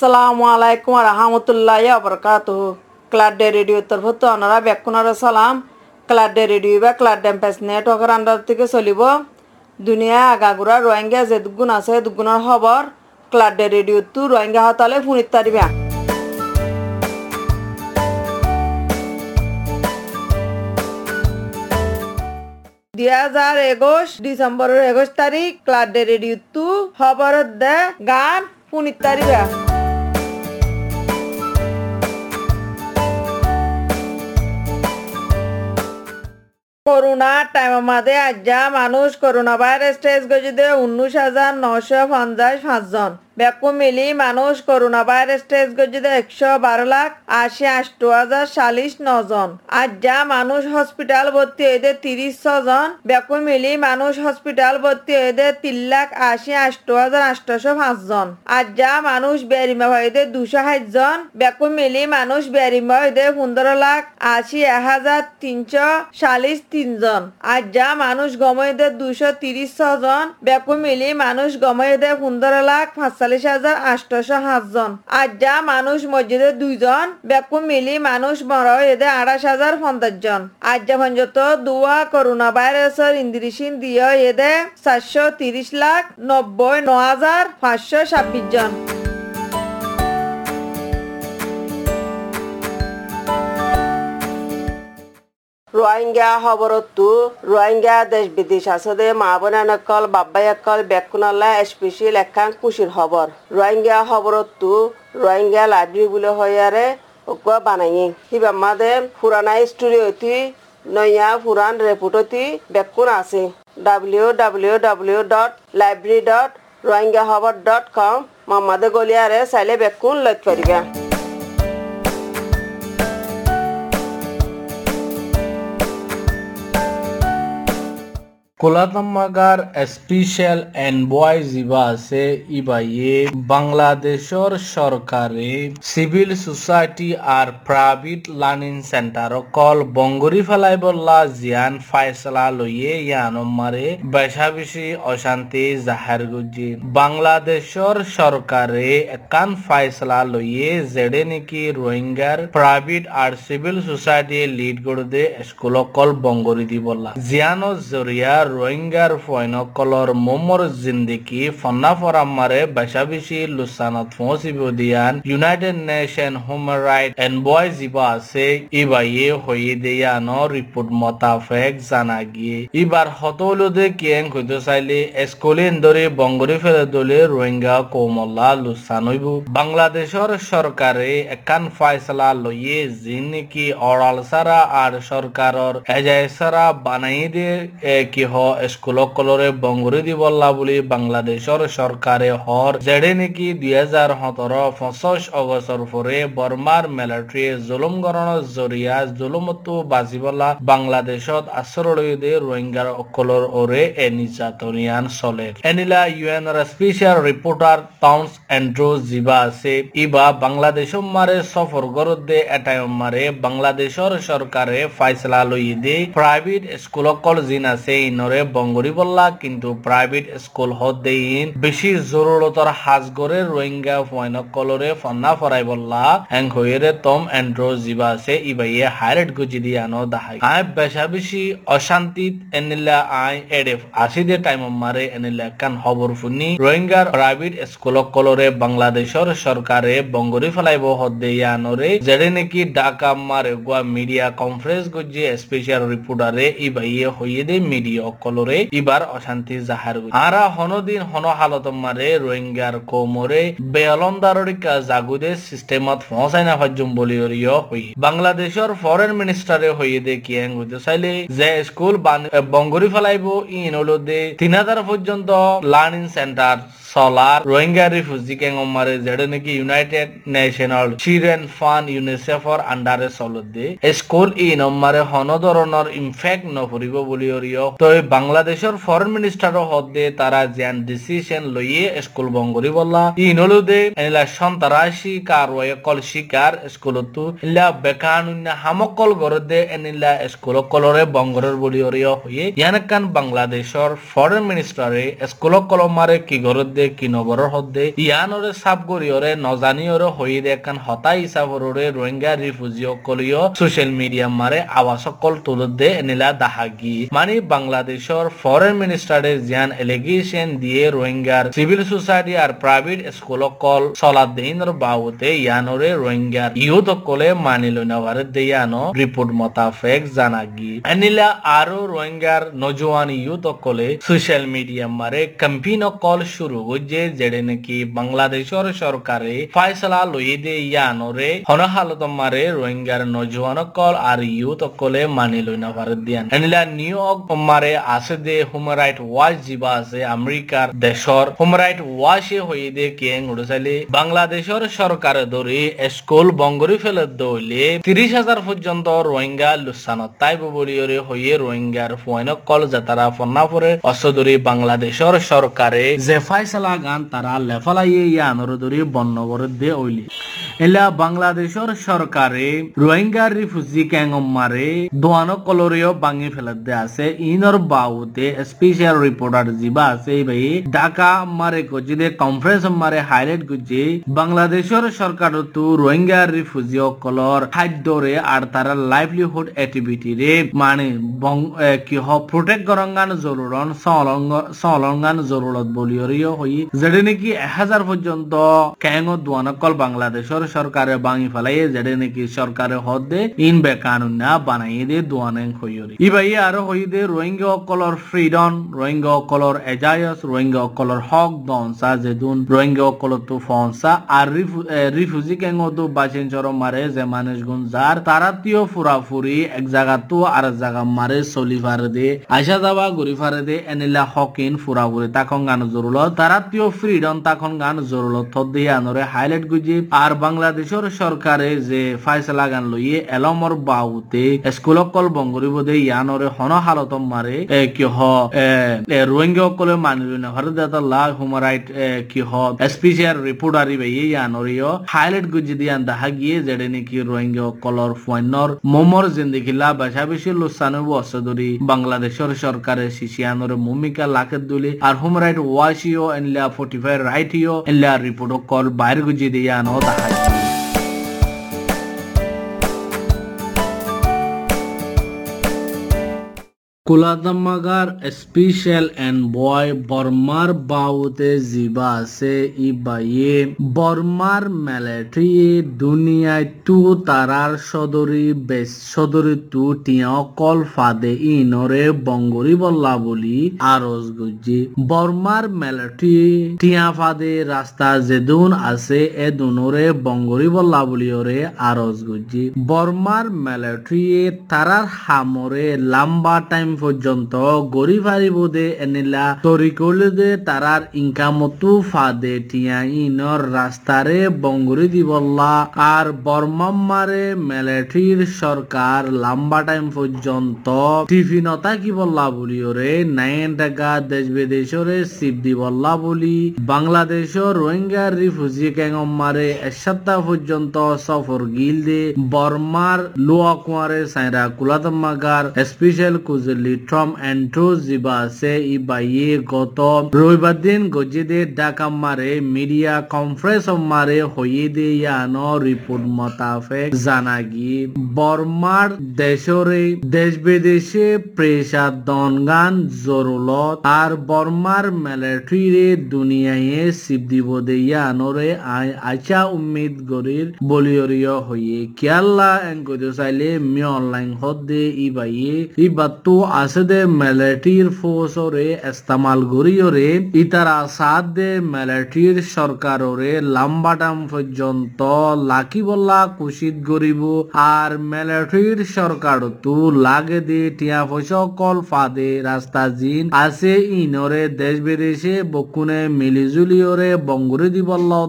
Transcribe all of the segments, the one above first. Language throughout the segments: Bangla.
সালামু আলাইকুম রহমতুল্লাহ আবরকাত ক্লাডে রেডিও তরফ তো আপনারা বেকুনার সালাম। ক্লাডে রেডিও বা ক্লাড ড্যাম্পেস নেটওয়ার্কের আন্ডার থেকে চলিব। দুনিয়া আগাগুড়া রোহিঙ্গা যে দুগুণ আছে দুগুণের খবর। ক্লাডে রেডিও তু রোহিঙ্গা হতালে ফোনিত তারিবা। দুই হাজার একুশ ডিসেম্বরের একুশ তারিখ ক্লাডে রেডিও তু খবর দে গান ফোনিত তারিবা। করোনা টাইম মাঝে আজ্জা মানুষ করোনা ভাইরাস টেস্ট গজিতে উনিশ হাজার নশো পঞ্চাশ পাঁচজন। ব্যাকু মিলি মানুষ করোনা ভাইরাস টেস্ট গজিতে একশো বারো লাখ আশি আষ্ট হাজার চাল্লিশ নজন। যা মানুষ হসপিটাল ভর্তি হইতে তিরিশ জন ব্যাকু মিলি মানুষ হসপিটাল ভর্তি হইতে তিন লাখ আশি আষ্ট হাজার আটশো পাঁচজন যা মানুষ বেরিমা হইতে দুশো ষাট জন ব্যাকু মিলি মানুষ বেরিমা হইতে পনেরো লাখ আশি এক হাজার তিনশো চাল্লিশ তিনজন আর যা মানুষ গমইতে দুশো তিরিশ জন ব্যাকু মিলি মানুষ গমইতে পনেরো লাখ পাঁচচল্লিশ হাজার আটশো সাতজন। আর যা মানুষ মসজিদে দুইজন ব্যাকু মিলি মানুষ মর এদে আঠাশ হাজার পঞ্চাশ জন। আর যা পর্যন্ত দুয়া করোনা ভাইরাসের ইন্দ্রিসিন দিয়ে এদে চারশো তিরিশ লাখ নব্বই ন হাজার পাঁচশো ছাব্বিশ জন। রোহিঙ্গা খবরতো রোহিঙ্গা দেশ বিদেশ আছে মা বোনানকল বাব্বাইকল বেকুনাল্লা স্পেশাল একাং খুশির খবর রোহিঙ্গা খবরতো রোহিঙ্গা লাইব্রেরি বলে হয়ারে ওকুয়া বানাই হিবা মাদে পুরানা স্টোরি হইতি নয়া পুরান রেপুট হইতি বেকুন আছে W W W dot library dot Rohingya খবর ডট কম। মামাদে গলিয়ারে চাইলে বেকুন লইত পারিবা। কোলাতাম্মাগার স্পেশাল এনবয় জিবা আছে ইবাইয়ে বাংলাদেশর সরকারে সিভিল সোসাইটি আর প্রাইভেট লার্নিং সেন্টার কল বঙ্গরি ফেলাই বললা জিয়ান ফায়সলা লইয়ে ইয়ানমারে বেশা বেশি অশান্তি জাহার গুজি। বাংলাদেশর সরকারে একান ফায়সলা লইয়ে যেডে নাকি রোহিঙ্গার প্রাইভেট আর সিভিল সোসাইটি লিড করদে স্কুল কল বঙ্গরি দি বললা জিয়ানো জরিয়া রোহিঙ্গার ফয়নকলর মোমর জিন্দিকি ফন্না ফরাম্মারে বেশাবেশি লুসানত ফৌসিব দিয়ান United Nation human right and বয় জিবা আছে। ইবাইয়ে হয়ে দেয়ানো রিপোর্ট মোতাফেক জানা গিয়ে ইবার হতলুদে কিয়েং হইতে চাইলে স্কুলে ধরে বঙ্গরে ফেলে দলে রোহিঙ্গা কৌমল্লা লুসান হইব বাংলাদেশের সরকারে একান ফাইসলা লইয়ে যিন নাকি অরাল সারা আর সরকারর এজাই সারা বানাই দিয়ে কি হ স্কুল কলরে বঙ্গরি দি বল্লা বুলি বাংলাদেশর সরকারে হর যেডে নাকি দুই হাজার সতের পঁচিশ অগস্টর পরে বর্মার মিলিটারি জুলুম গণর জরিয়া জুলুমতো বাজিবলা বাংলাদেশত আশ্রয় দে রোহিঙ্গার অকলর ওরে এ নির্যাতনিয়ান চলে। এনিলা ইউএন স্পেশাল রিপোর্টার টাউন্স এন্ড্রু জিবা আছে। ইবা বাংলাদেশ মারে সফর দে এটাই মারে বাংলাদেশর সরকারে ফাইসলা লই দে প্রাইভেট স্কুল কল জিন আছে। ইনরে বঙ্গরি বললা, কিন্তু প্রাইভেট স্কুল হত দেইন বেশি জরুরতর হাজ গরে রোহিঙ্গা ফয়নক কলরে ফন্না ফরাই বললা হ্যাং হইরে তম এন্ড্রো জিবা আছে, ইবাইয়ে হাইরেট গুজি দিয়ানো দাহাই। আই বেশা বেশি অশান্তিত এনিলা আই এডেফ আসি দে টাইম মারে এনিলা কান খবর ফুনি। রোহিঙ্গার প্রাইভেট স্কুল কলরে বাংলাদেশর সরকারে বঙ্গরি ফেলাইব হত দেয়ানরে যেড়ে নাকি ঢাকা মারে গোয়া মিডিয়া কনফারেন্স গজি, স্পেশাল রিপোর্টারে ইবাইয়ে হইয়ে দে মিডিয়া অকলরে ইবার অশান্তি জাহার আরা হনদিন হন হালত মারে রোহিঙ্গার কোমরে বেলন্দারিকা জাগুদে সিস্টেমত ফসাই না হজ্জুম বলি অরিয় হই বাংলাদেশের ফরেন মিনিস্টারে হইয়ে দে কি হইতে চাইলে যে স্কুল বঙ্গরি ফেলাইব ইন হলো দে তিন হাজার পর্যন্ত লার্নিং সেন্টার সলার রোহিঙ্গা রিফিউজি কেং মারে যেটা নাকি ইউনাইটেড নেশনাল চিলড্রেন ফান্ড ইউনিসেফর আন্ডারে দে স্কুল ই নম্বরে হন ধরনের ইনফেক্ট নপরিব বলি অরিয় তো বাংলাদেশের ফরেন মিনিস্টার হদে তারা যেন ডিসিশন লইয়ে স্কুল বঙ্গরি বললা ই নলু দে এলা সন্তারাশি কার ওয়ে কল শিকার স্কুলতো ইলা বেকানুন্না হামকল গরদে এনিলা স্কুল কলরে বঙ্গরের বলি অরিয় হয়ে ইয়ানকান বাংলাদেশের ফরেন মিনিস্টারে স্কুল কলমারে কি গরদে হদ্দে কি নগরের হদ্দে ইয়ানরে সাব গরিয়রে নজানিয়রে হইদ একান হতা হিসাবরে রোহিঙ্গা রিফিউজি অকলিও সোশ্যাল মিডিয়া মারে আওয়াজ সকল তুলদে এনিলা দাহাগি। মানে বাংলাদেশের ফরেন মিনিস্টারের জিয়ান এলিগেশন দিয়ে রোহিঙ্গার সিভিল সোসাইটি আর প্রাইভেট স্কুল অকল চলাত দিনের বাবুতে ইয়ানরে রোহিঙ্গার ইহুদ অকলে মানি লইনাভারে দেয়ানো রিপোর্ট মোতাবেক জানাগি। এনিলা আরও রোহিঙ্গার নজওয়ান ইউথ অকলে সোশ্যাল মিডিয়া মারে ক্যাম্পেইন অকল শুরু হচ্ছে যেড়ে নাকি বাংলাদেশের সরকারে ফাইসলা লই দে ইয়ানরে হনহালত মারে রোহিঙ্গার নজওয়ান অকল আর ইউথ অকলে মানি লইনাভারে দিয়ান এনিলা নিউ ইয়র্ক মারে আছে দে হুমান রাইট ওয়াচ জিবা আছে আমেরিকার দেশর হুমান রাইট ওয়াশে হয়ে দে কেং উড়সাইলে বাংলাদেশের সরকারে ধরে স্কুল বঙ্গরি ফেলে দইলে তিরিশ হাজার পর্যন্ত রোহিঙ্গা লুসানত তাইব বলিয়রে হয়ে রোহিঙ্গার ফুয়াইন কল যাতারা ফন্নাপুরে অসদরি বাংলাদেশের সরকারে যে ফাইসলা গান তারা লেফালাইয়ে ইয়ানর ধরে বন্নবর দে ওইলি। এলা বাংলাদেশের সরকারে রোহিঙ্গা রিফিউজি ক্যাঙ্গম মারে দোয়ানো কলরিও ভাঙি ফেলে দে আছে। ইনর বাউতে স্পেশাল রিপোর্টার জিবা আছে। ভাই ঢাকা মারে গজিদে, কনফারেন্স মারে, হাইলাইট গুজি। বাংলাদেশের সরকার তো রোহিঙ্গা রিফিউজি কলর খাদ্যরে আর তারা লাইভলিহুড অ্যাক্টিভিটি রে মানে কি হ প্রোটেক্ট করঙ্গান জরুরন সলঙ্গান জরুরত বলিয়রিও হই যেটা নাকি এক হাজার পর্যন্ত ক্যাঙ্গ দুয়ানকল বাংলাদেশের সরকারে বাঙি ফেলাই যেটা নাকি সরকারে হদে ইন বেকানুন না বানাই দে দুয়ানেং হইয়রি ইবাই আরও হই দে রোহিঙ্গা অকলর ফ্রিডম রোহিঙ্গা অকলর এজায়স রোহিঙ্গা অকলর হক দনসা যেদুন রোহিঙ্গা অকলর তো ফনসা আর রিফিউজি ক্যাঙ্গ তো বাচিন চরম মারে যে মানুষ গুণ যার তারা তিও ফুরাফুরি এক জায়গা তো আর জায়গা মারে চলি ফারে দে আইসা যাবা ঘুরি ফারে দে, এনিলা হকিন ফুরাফুরি তাখন গান জরুলত তারা তিও ফ্রিডম তাখন গান জরুলত থদ দিয়ে আনরে হাইলাইট গুজি আর বাংলাদেশের সরকারে যে ফাইসলা গান লইয়ে এলমর বাউতে স্কুল অকল বঙ্গরিব দে ইয়ানরে হন হালত মারে এ কি হ এ, এ, রোহিঙ্গা দাতা লা রাইট কি হ স্পেশাল রিপোর্ট আরিবে ইয়ানরিও হাইলাইট গুজি দিয়ে দেখা গিয়ে যেডে নাকি রোহিঙ্গা মোমর বাংলাদেশের শিশিয়ানরে ভূমিকা লাখের দুলি আর হুম রাইট ওয়াশিও এনলা ফোর্টি ফাইভ রাইটিও এনলা রিপোর্ট কল বাইর গুজি দিয়ে আনো দেখা কুলাদামাগার স্পেশাল এন্ড বয় বর্মার বাউতে জিবা আছে ই বাইয়ে বর্মার মিলিটারি দুনিয়ায় টু তারার সদরি বেশ সদরি টু টিয়া কল ফাদে ইনরে বঙ্গরি বল্লা বলি আরজ গুজি বর্মার মিলিটারি টিয়া ফাদে রাস্তা যেদুন আছে এ দুনরে বঙ্গরি বল্লা বলি ওরে আরজ গুজি বর্মার মিলিটারি তারার হামরে লম্বা টাইম পর্যন্ত গড়ি ফারিব দে এনিলা। তরি করলে দে তারার ইনকামতো ফাদে টিয়া ইনর রাস্তারে বঙ্গুরি দিবল্লা। আর বর্মাম্মারে মিলিটারির সরকার লম্বা টাইম পর্যন্ত টিফিনতা কি বললা বলি ওরে নাইন টাকা দেশ বিদেশরে সিপ দি বললা বলি। বাংলাদেশর রোহিঙ্গা রিফিউজি ক্যাঙ্গম্মারে এক সপ্তাহ পর্যন্ত সফর গিল দে বর্মার লোয়া কুয়ারে সাইরা কুলাতম্মাগার স্পেশাল কুজলি ট্রম এন্ট্রো জিবা আছে ই বাইয়ে গত রবিবার দিন গজিদে ডাকা মারে মিডিয়া কনফারেন্স মারে হইয়ে দে ইয়ানো রিপোর্ট মোতাবেক জানাগি বর্মার দেশরে দেশ বিদেশে প্রেসার দনগান জরুলত আর বর্মার মিলিটারি দুনিয়ায় শিব দিব দে ইয়ানোরে আইচা উম্মিদ গরির বলিয়রিয় হইয়ে কিয়াল্লা এঙ্কদ চাইলে মি অনলাইন হদ দে ই বাইয়ে ই বাত্তু আছে দে মিলিটারির ফোর্সরে ইস্তেমাল গরিয়রে ইতারা সাথ দে মিলিটারির সরকাররে লম্বা টাইম পর্যন্ত লাকি বল্লা কুশিত গরিব আর মিলিটারির সরকার তু লাগে দে টিয়া পয়সা কল ফাদে রাস্তা জিন। আছে ইনরে দেশ বিদেশে বকুনে মিলিজুলিয়রে বঙ্গুরি দিবল্লা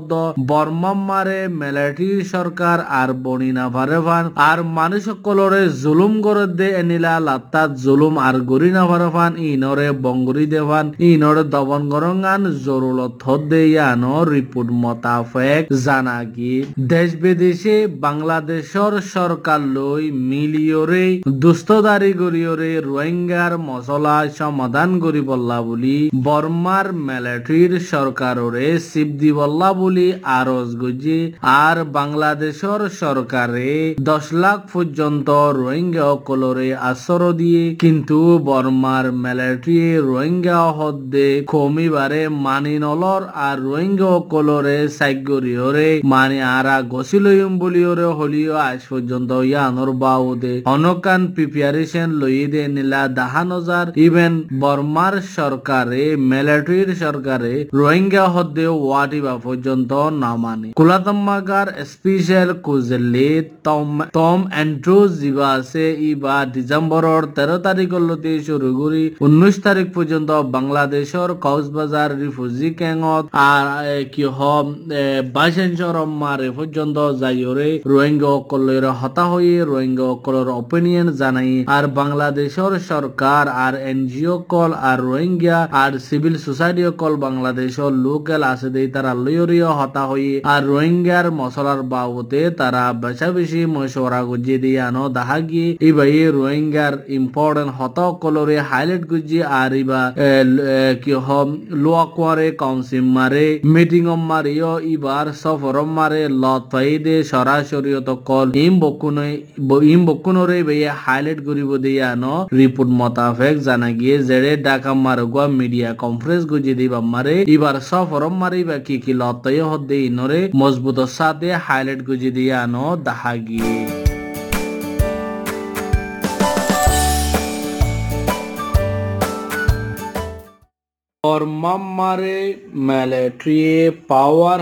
বর্মাম্মারে মিলিটারির সরকার আর বনিনা ভারে ভান। আর মানুষ সকলরে জুলুম করে দে এনিলা লাত্তাত জুলুম হুকুম আর গরি না ফারফান ইনরে বঙ্গরি দেফান ইনরে দবন গরঙ্গান জরুলত হদ্দে ইয়ানো রিপোর্ট মোতাফেক জানাগি দেশ বিদেশে বাংলাদেশর সরকার লই মিলিয়রে দুস্তদারি গরিয়রে রোহিঙ্গার মশলা সমাধান করি বল্লা বলি বর্মার মিলিটারির সরকাররে দি বল্লা বলি আরজ গুজি আর বাংলাদেশর সরকারে দশ লাখ পর্যন্ত রোহিঙ্গা সকলরে আশ্রয় দিয়ে। কিন্তু বর্মার মিলিটারি রোহিঙ্গা হদ্দে কমিবারে মানি নলর আর রোহিঙ্গা সকলরে সাইগরিয়রে মানি আরা গছিলইম বলিওরে হলিও আজ পর্যন্ত ইয়ানোর বাউদে। অনকান প্রিপারেশন লই দে নিলা দাহান হাজার ইভেন বর্মার সরকারে মিলিটারির সরকারে রোহিঙ্গা হদ্দে ওয়াটিবা পর্যন্ত না মানে কুলাতম্মাগার স্পেশাল কুজেলি টম টম অ্যান্ড্রুজ জিবা আছে ইবা ডিসেম্বরের তেরো তারিখলতে শুরু করি। উনিশ তারিখ পর্যন্ত বাংলাদেশর কক্সবাজার রিফিউজি ক্যাঙ্গত আর কি হম বাইশেঞ্চর মারে পর্যন্ত যাইরে রোহিঙ্গা অকলের হতা হয়ে রোহিঙ্গা অকলের অপিনিয়ন জানাই। আর বাংলাদেশের সরকার আর এনজিও কল আর রোহিঙ্গা আর সিভিল সোসাইটি কল বাংলাদেশের লোকাল আছে দেই তারা লয়রীয় হতা হয়ে আর রোহিঙ্গার মশলার বাবতে তারা বেশা বেশি মশওয়ারা গুজি দিয়ে। আনো দাহা গিয়ে ইবাই রোহিঙ্গার ইম্পর্টেন্ট হত কলরে হাইলাইট গুজি আর ইবা এ, ল- এ, কি হম লোয়া কোয়ারে কাউন্সিল মারে মিটিং মারিও ইবার সফর মারে লত ফাইদে সরাসরি কল ইম বকুনে ইম বকুনরে বেয়ে হাইলাইট করিব দিয়ে আনো রিপোর্ট মোতাবেক জানা গিয়ে জেড়ে ডাকা মারগুয়া মিডিয়া কনফারেন্স গুজি দিবা মারে ইবার সফর মারিবা কি কি লতাই হদ্দে ইনরে মজবুত সাথে হাইলাইট গুজি দিয়ে আনো দাহা গিয়ে bottom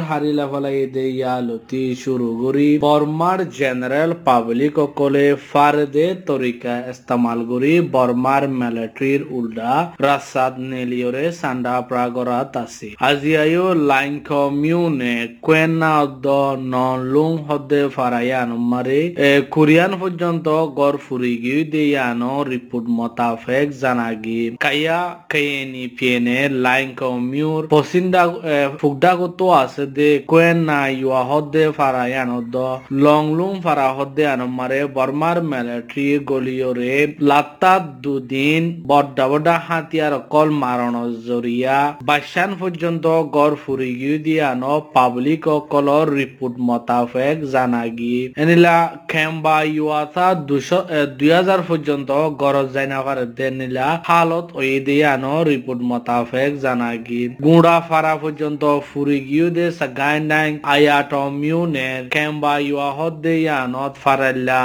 হারিলা ফেলাই দেয়া লতি শুরু করি। বর্মার জেনারেল পাবলিক সকলে ফারদে তরিকা ইস্তেমাল করি। বর্মার মিলিটারির উল্টা রাসাদ নেলিয়রে সান্ডা প্রাগরাত আছে আজিয়ায়ো লাইন কমিউনে কোয়েনা অদ্দ নলুং হদ্দে ফারায়ান মারে। কোরিয়ান পর্যন্ত গড় ফুরি গিয়ে দেয়ানো রিপোর্ট মোতাবেক জানাগি। কায়া কায়েনি পিয়েনে লাইন কমিউর পসিন্দা ফুগডা কত আছে দে কোয়েন না ইয়া হদ্দে ফারায়ান হদ্দ লংলুং ফারা হদ্দে আনমারে বর্মার মিলিটারি গলিয়রে লাত্তা দুদিন বড্ডা বড্ডা হাতিয়ার কল মারণ জরিয়া বাসান পর্যন্ত গড় ফুরি গিয়ে দিয়ানো পাবলিক কলর রিপোর্ট মোতাবেক জানাগি এনিলা খেম্বা ইউয়াথা দুশো দুই হাজার পর্যন্ত গরজ যাইনা পারে দেনিলা হালত ওই দিয়ানো রিপোর্ট মোতাবেক জানাগি গুড়া ফারা পর্যন্ত ফুরি গিয়ে দে সাগাইন নাইং আয়াট মিউনের খেম্বা ইউয়া হদ্দে ইয়ানত ফারাইলা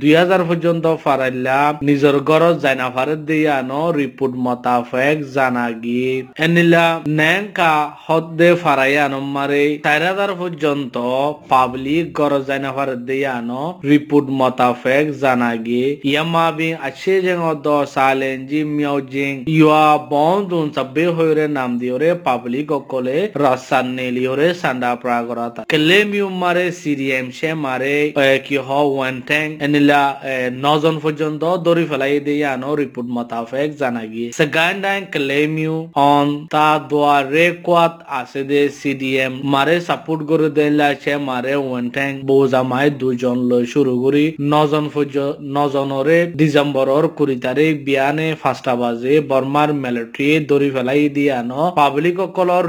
দুই হাজার পর্যন্ত ফারাইলা নিজের গরজ যাইনা ফারে দিয়ানো রিপোর্ট মোতাবেক জানাগি এনিলা নেংকা হদ্দে ফারাইয়ানো মারে চার হাজার পর্যন্ত পাবলিক গরজ যাইনা ফারে দিয়ানো রিপোর্ট মোতাবেক জানাগি ইয়ামাবি আছে যেন দ সালেঞ্জি মিয়াউজিং ইয়া বন্ধুন সবে হইরে নাম দিওরে পাবলিক অকলে রাসান নেলিওরে সান্ডা কেলে মিউ মারে সিরিএম সে মারে কি হ ওয়ান ট্যাং এনিলা নজন পর্যন্ত দড়ি ফেলাই দিয়ে আনো রিপোর্ট মোতাবেক জানা গিয়ে সেকেন্ড কেলে মিউ অন তা দোয়ারে কোয়াত আছে দে সিডিএম মারে সাপোর্ট করে দেলা সে মারে ওয়ান ট্যাং বৌজামাই দুজন লৈ শুরু করি নজন নজনরে ডিসেম্বরের কুড়ি তারিখ বিয়ানে পাঁচটা বাজে বর্মার মিলিটারি দড়ি ফেলাই দিয়ে আনো পাবলিক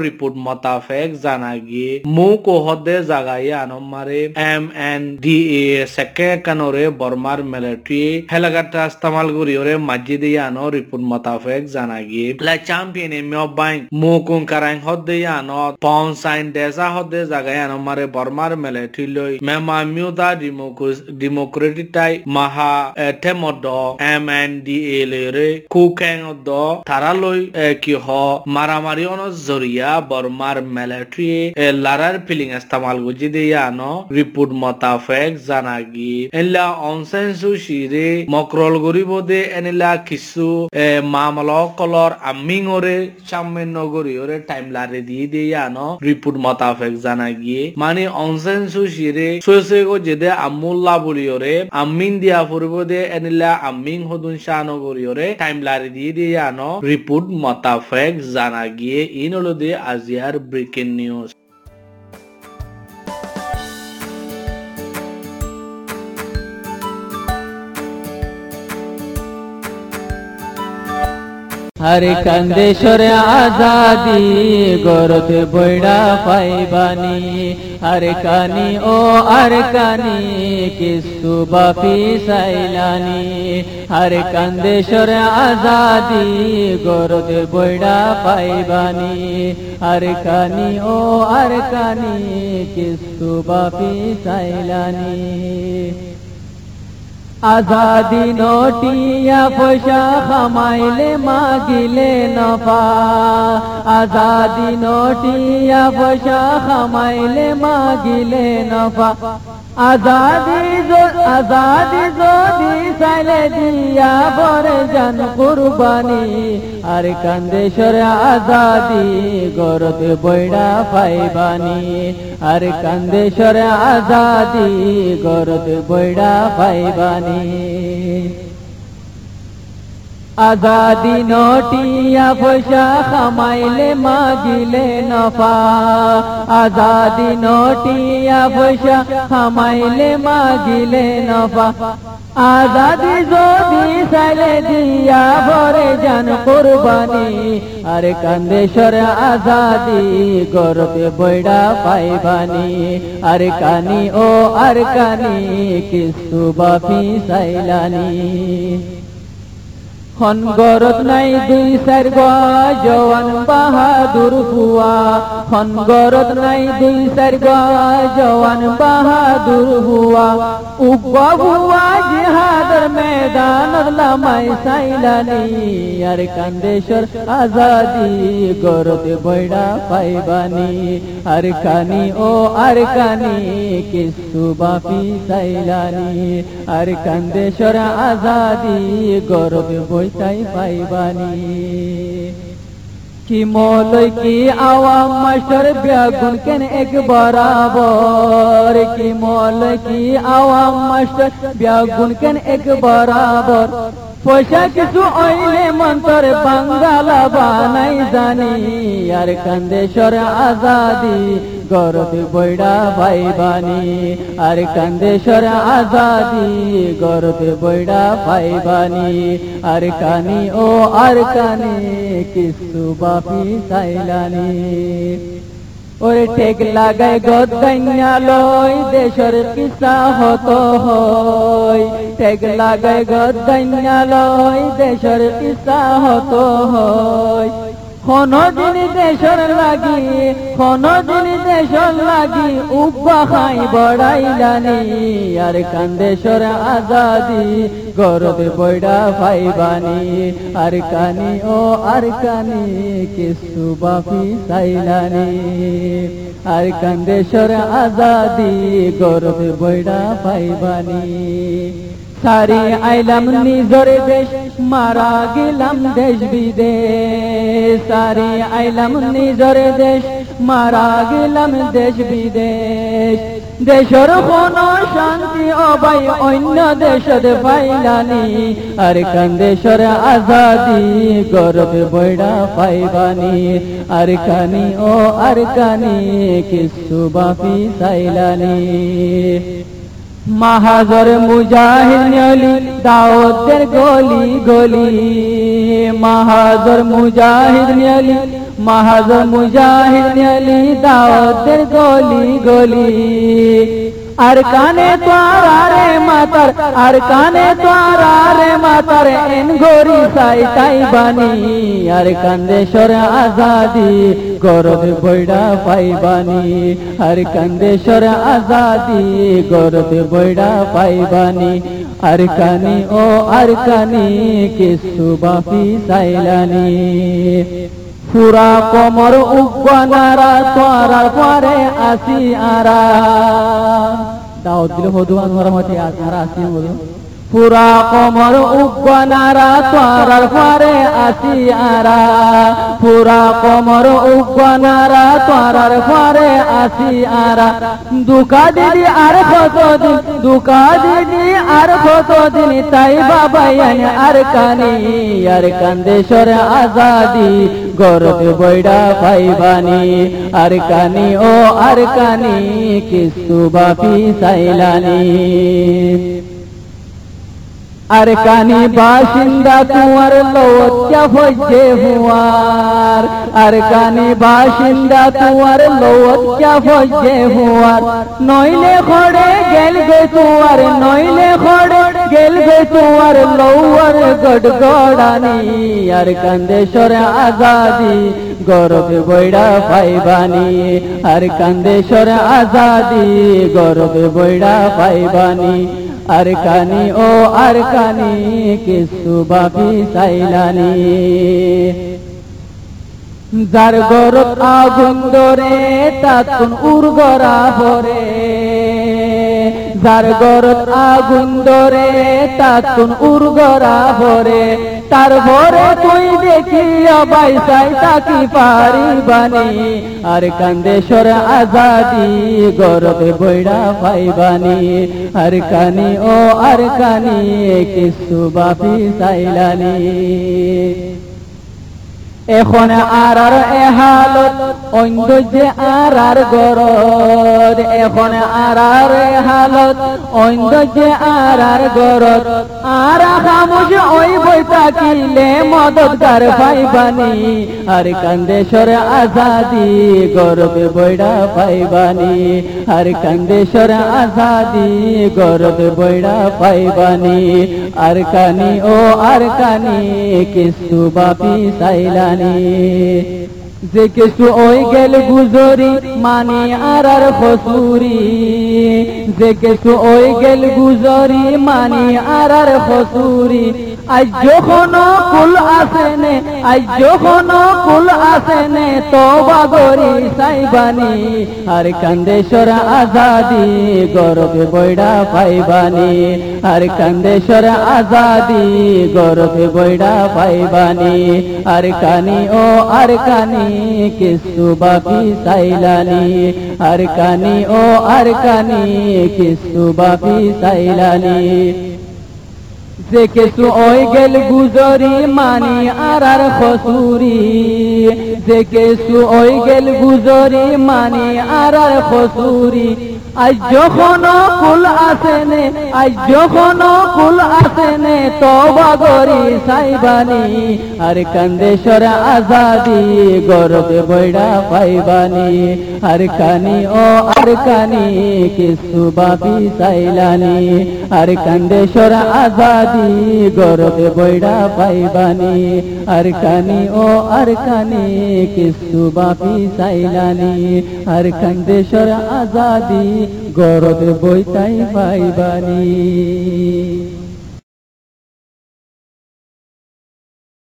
রিপোর্ট মোতাবেক জানা গিয়ে মুখ ও হদে জাগাই আনো মারে এম এন ডি এ সেকে কানরে বর্মার মিলিটারি হেলাগাটা ইস্তেমাল ওরে মাঝি দিয়ে আনো রিপোর্ট মোতাবেক জানা গিয়ে লা চ্যাম্পিয়ন এ মিও বাইং। মুকুং কারাং হদে আনো। পাউন সাইন দেশা হদে জাগাই আনো মারে বর্মার মিলিটারি লই মেমা মিউদা ডেমোক্রেটিক টাই মাহা টেমড এম এন ডি এ লেরে কুকেং দ এ, কি হ মারামারি অন জরিয়া বর্মার মিলিটারি লারার ফিলিং ইস্তেমাল গুজি দিয়ে আনো রিপোর্ট মোতাফেক জানাগি এলা অনসেন সুশিরে মকরল গরিব দে এনিলা কিছু মামলা কলর আমিং ওরে সামান্য গরি ওরে টাইম লারে দিয়ে দিয়ে আনো রিপোর্ট মোতাফেক জানাগি মানে অনসেন সুশিরে সোসে গো যেদে আমুল্লা বলি ওরে, আমিন দিয়া ফুরিব দে এনিলা আমিং হদুন শানো গরি ওরে টাইম লারে দিয়ে দিয়ে আনো রিপোর্ট মোতাফেক জানা গিয়ে ইন হলো দিয়ে আজিয়ার ব্রেকিং নিউজ হরে কন্দেশ্বর আজাদি গরত বৈড়া পাইবানি হরে কানি ও আর কানি কিস্তু বাপি সাইলানি হরে কন্দেশ্বর আজাদি গরত বৈড়া পাইবানি হরে কানি ও আর কানি কিস্তু বাপি সাইলানি আজাদি নোটিয়া পয়সা খামাইলে মাগিলে নফা আজাদি নোটিয়া পয়সা খামাইলে মাগিলে নফা আজাদি আজাদি যদি সাইলে দিয়া বরে জান কুরবানি। আর কান্দেশ্বর আজাদি গরত বৈড়া পাইবানি আর কান্দেশ্বর আজাদি গরত বৈড়া পাইবানি আজাদি নোটিয়া পয়সা খামাইলে মাগিলে নফা আজাদি নোটিয়া পয়সা খামাইলে মাগিলে নফা আজাদি যদি সাইলে দিয়া ভরে জান কুরবানি আরে কান্দেশ্বর আজাদি গরতে বৈড়া পাইবানি আরে কানি ও আর কানি কিস্তু বাপি সাইলানি খন গরত নাই দুই চার জওয়ান বাহাদুর হুয়া। খন গরত নাই দুই চার জওয়ান বাহাদুর হুয়া। উগ্র হুয়া জিহাদর মেদান লামাই সাইলানি, আর কান্দেশ্বর আজাদি গরতে বৈড়া পাইবানি। আর কানি ও আর কানি কিস্তু বাপি সাইলানি, আর কান্দেশ্বর আজাদি গরবে বইতাই পাইবানি। কি মলই কি আওয়াম মাস্টার ব্যাগুন কেন এক বরাবর? কি মলই কি আওয়াম মাস্টার ব্যাগুন কেন এক বরাবর? পয়সা কিছু অইলে মন্তর বাঙ্গালা বানাই জানি, আর কান্দেশ্বর আজাদি। গরত বৈড়া ভাইবানি আর কান্দেশ্বর আজাদি গরত বৈড়া ভাইবানি আর কানি ও আর কানি কিস্তু বাপি সাইলানি। ওরে টেক লাগাই গদাইয়া লই দেশর কিসা হতো টেক লাগাই গদাইয়া লই দেশর কিসা হতো হই। কোন দিন দেশর লাগি কোন দিন দেশর লাগি, উব্বা খাই বড়াইলানি আর কান্দেশ্বর আজাদি, গরবে বৈড়া ভাইবানি আর কানি ও আর কানি কিসু বাপি সাইলানি আর কান্দেশ্বর আজাদি, গরবে বৈড়া পাইবানি সারি আইলাম নিজর দেশ মারা গেলাম দেশ বিদেশ। সারি আইলাম নিজর দেশ মারা গেলাম দেশ বিদেশ। দেশর কোন শান্তি অবাই অন্য দেশত পাইলানি। আর কান্দেশ্বর আজাদি গর্বে বৈড়া পাইবানি। আর কানি ও আর কানি কিছু বাপি সাইলানি মাহাজর মুজাহিদ অলি দাওয়াতের গলি গলি মাহাজর মুজাহিদ অলি মাহাজর মুজাহিদ অলি দাওয়াতের গলি গলি আর কানে তোরা রে মাতার আর কানে তোরা রে মাতার এন গরি সাই তাই বানি আর কান্দেশ্বর আজাদি গরব বৈড়া পাইবানি আর কান্দেশ্বর আজাদি গরব বৈড়া পাইবানি আর কানি ও আর কানি কিসু বাপি সাইলানি পুরা কমর উগানারা তোরার পরে আসি আরা দাওয়াত দিলে হদু মতে আরা আসি হদু পুরা কমর উগানারা তোরার পরে আসি আরা পুরা কমর উগানারা তোরার পরে আসি আরা দুকা দিদি আর কতদিন দুকা দিদি আর কতদিন তাই বাবাইয়ান আর কানি, আর কান্দেশ্বর আজাদি। গরব বৈডা পাইবানি আর কানি ও আর কানি কিছু বাপি সাইলানি। আর কানি বাসিন্দা কুয়ার লৌচ্চা হইছে হুয়ার আর কানি বাসিন্দা কুয়ার লৌচ্চা হইছে হুয়ার নইলে খড়ে গেল গে তুয়ার, নইলে খড়ে গেল গে তুয়ার লৌয়ার গড়গড়ানি। আর কান্দেশ্বর আজাদি, গরব বৈড়া পাইবানি। আর কান্দেশ্বর আজাদি, গরব বৈড়া পাইবানি। আর কানি, ও আর কানি সুবাবি সাইলানি যার গরত আগুন দরে তাতুন উর্গরা ভরে। যার গরত আগুন দরে তাতুন উর্গরা ভরে। তার ভরে তুই দেখি আবাই সাই তাকি পারিবানি? আর কান্দেশ্বর আজাদি, গরবে বৈড়া পাইবানি আর কানি ও আর কানি, কিছু বাপি সাইলানি এখন আর আর এ হালত অন্য যে আর আর গরদ। এখন আর আর এ হালত অন্য যে আর আর গরদ। আর খামুশ ওই বই তাকিলে মদতগার পাইবানি আর কান্দেশ্বর আজাদি গরবে বৈড়া পাইবানি আর কান্দেশ্বর আজাদি গরবে বৈড়া পাইবানি আর কানি ও আর কানি কিছু বাপি যে কিছু ওই গেল গুজরি, মানি আর আর খসুরি যে কিছু ওই গেল গুজরি, মানি আর আর খসুরি আজ যখন কুল আসেনে, আজ যখন কুল আসেনে তো বাগরি সাইবানি। আর কান্দেশ্বর আজাদি, গরবে বৈড়া পাইবানি আর কান্দেশ্বর আজাদি, গরবে বৈড়া পাইবানি আর কানি ও আর কানি কিছু বাপি সাইলানি আর কানি ও আর কানি কিছু বাপি সাইলানি যে কিছু ওই গেল গুজরি মানি আর আর খসুরি। যে কিছু ওই গেল গুজরি মানি আর আর খসুরি। আজ যখন কুল আসেনে আজ যখন কুল আসেনে তো বাগরি সাইবানি। আর কান্দেশ্বর আজাদি, গরবে বৈড়া পাইবানি। আর কানি ও আর কানি, কিছু বাপি সাইলানি আর কান্দেশ্বর আজাদি, গরবে বৈড়া পাইবানি। আর কানি ও আর কানি, কিছু বাপি সাইলানি আর কান্দেশ্বর আজাদি গরবে বইতাই পাইবানি।